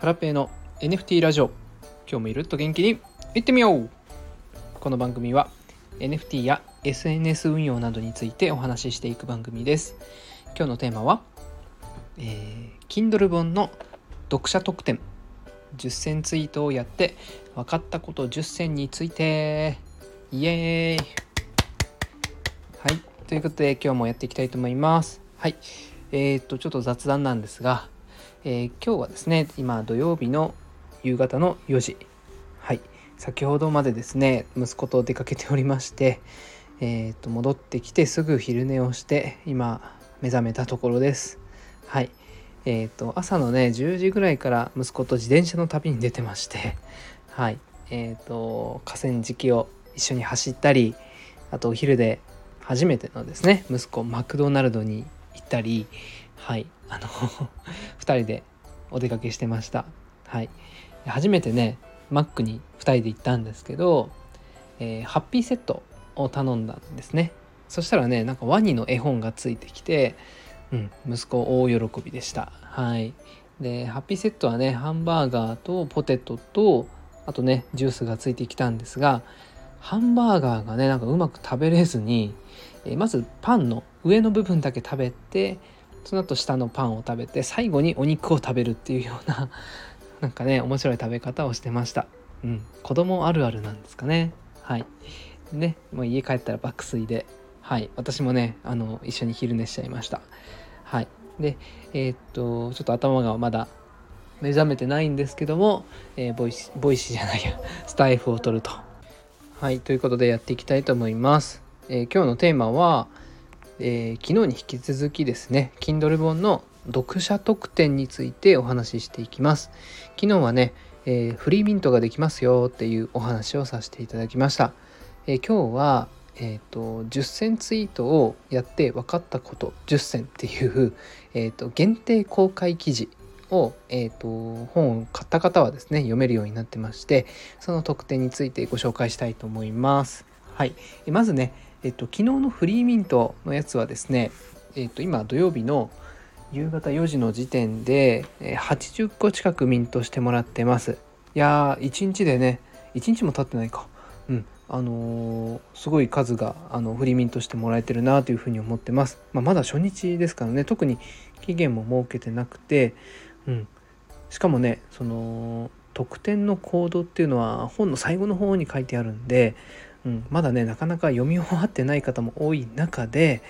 ハラペーの NFT ラジオ。今日もいるっと元気にいってみよう。この番組は NFT や SNS 運用などについてお話ししていく番組です。今日のテーマは、えー、Kindle 本の読者特典。10選ツイートをやって分かったこと10選について。イエーイ。はい。ということで今日もやっていきたいと思います。はい。えー、っとちょっと雑談なんですがえー、今日はですね今土曜日の夕方の4時。はい。先ほどまでですね息子と出かけておりましてえー、と戻ってきてすぐ昼寝をして今目覚めたところです。はい。えー、と朝のね10時ぐらいから息子と自転車の旅に出てましてはい。えー、と河川敷を一緒に走ったりあとお昼で初めてのですね息子マクドナルドに行ったりはい。あの 2人でお出かけしてました。はい。初めてねマックに2人で行ったんですけど、えー、ハッピーセットを頼んだんですね。そしたらねなんかワニの絵本がついてきて、うん、息子大喜びでした。はい。でハッピーセットはねハンバーガーとポテトとあとねジュースがついてきたんですがハンバーガーがねなんかうまく食べれずに、えー、まずパンの上の部分だけ食べてその後下のパンを食べて最後にお肉を食べるっていうような なんかね面白い食べ方をしてました。うん。子供あるあるなんですかね。はい。ねもう家帰ったら爆睡で。はい。私もねあの一緒に昼寝しちゃいました。はい。でえー、っとちょっと頭がまだ目覚めてないんですけども、えー、 Voicy Voicy じゃないや スタエフを取ると。はい。ということでやっていきたいと思います、えー、今日のテーマはえー、昨日に引き続きですね Kindle 本の読者特典についてお話ししていきます。昨日はね、えー、 free mint ができますよっていうお話をさせていただきました、えー、今日はえーと、10選ツイートをやって分かったこと10選っていう、えーと、限定公開記事を、えーと本を買った方はですね読めるようになってましてその特典についてご紹介したいと思います。はい、まずねえっと、昨日のフリーミントのやつはですね、えっと、今土曜日の夕方4時の時点で80個近くミントしてもらってます。いやー、1日でね、1日も経ってないか。うん。あのー、すごい数があのフリーミントしてもらえてるなというふうに思ってます。まあ、まだ初日ですからね、特に期限も設けてなくて、うん。しかもね、その、特典のコードっていうのは本の最後の方に書いてあるんで、うん、まだねなかなか読み終わってない方も多い中で、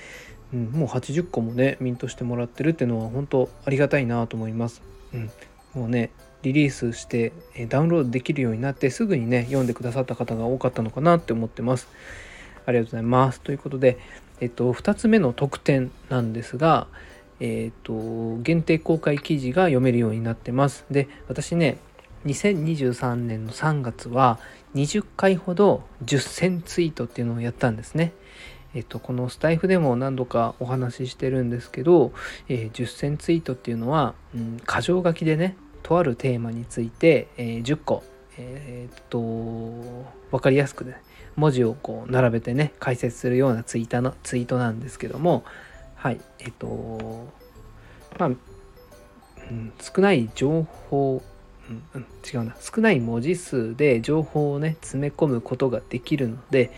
うん、もう80個もねミントしてもらってるっていうのは本当ありがたいなと思います。うん、もうねリリースしてダウンロードできるようになってすぐにね読んでくださった方が多かったのかなって思ってます。ありがとうございます。ということで、えっと、2つ目の特典なんですが、えっと、限定公開記事が読めるようになってます。で、私ね、2023年の3月は20回ほど10選ツイートっていうのをやったんですね。えっと、このスタイフでも何度かお話ししてるんですけど、えー、10選ツイートっていうのは、うん、箇条書きでねとあるテーマについて、えー、10個、えー、っと分かりやすくね文字をこう並べてね解説するようなツイートのツイートなんですけどもはいえっとまあ、うん、少ない情報うん、違うな。少ない文字数で情報をね詰め込むことができるので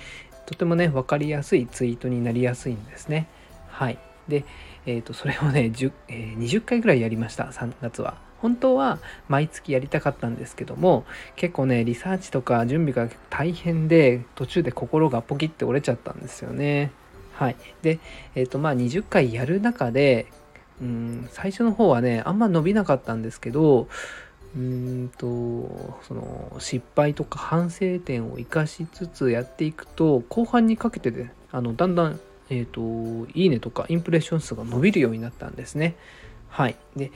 とてもね分かりやすいツイートになりやすいんですね。はい。で、えーと、それをね、えー、20回ぐらいやりました。3月は。本当は毎月やりたかったんですけども結構ねリサーチとか準備が大変で途中で心がポキって折れちゃったんですよね。はい。でえっ、ー、とまあ20回やる中でうん最初の方はねあんま伸びなかったんですけどうんとその失敗とか反省点を生かしつつやっていくと後半にかけてで、あのだんだん、えーと、いいねとかインプレッション数が伸びるようになったんですね。はい、で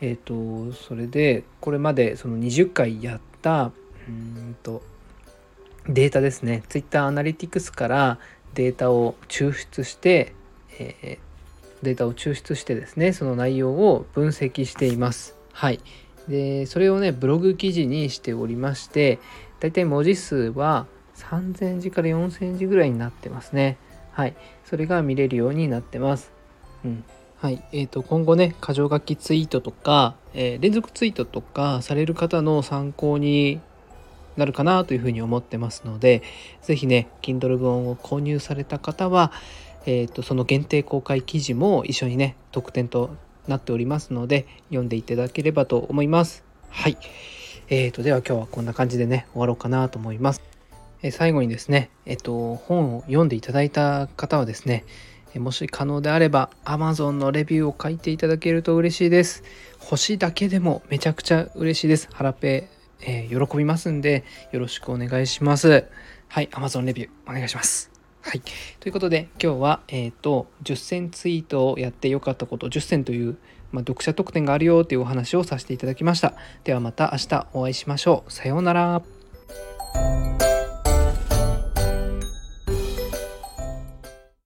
えっ、ー、とそれでこれまでその20回やったうんとデータですね Twitter アナリティクスからデータを抽出して、えー、データを抽出してですねその内容を分析しています。はい、でそれをねブログ記事にしておりましてだいたい文字数は3000字から4000字ぐらいになってますね。はい。それが見れるようになってます。うん。はい。えーと、今後ね箇条書きツイートとか、えー、連続ツイートとかされる方の参考になるかなというふうに思ってますので是非ね Kindle 本を購入された方は、えーと、その限定公開記事も一緒にね特典となっておりますので読んでいただければと思います。はい。えーと、では今日はこんな感じでね終わろうかなと思います。えー、最後にですね、えっ、ー、と本を読んでいただいた方はですねもし可能であれば Amazon のレビューを書いていただけると嬉しいです。星だけでもめちゃくちゃ嬉しいです。ハラペえー、喜びますんで、よろしくお願いします。はい、Amazon レビューお願いします。はい。ということで、今日は、えっ、ー、と、10選ツイートをやってよかったこと、10選という、まあ、読者特典があるよというお話をさせていただきました。ではまた明日お会いしましょう。さようなら。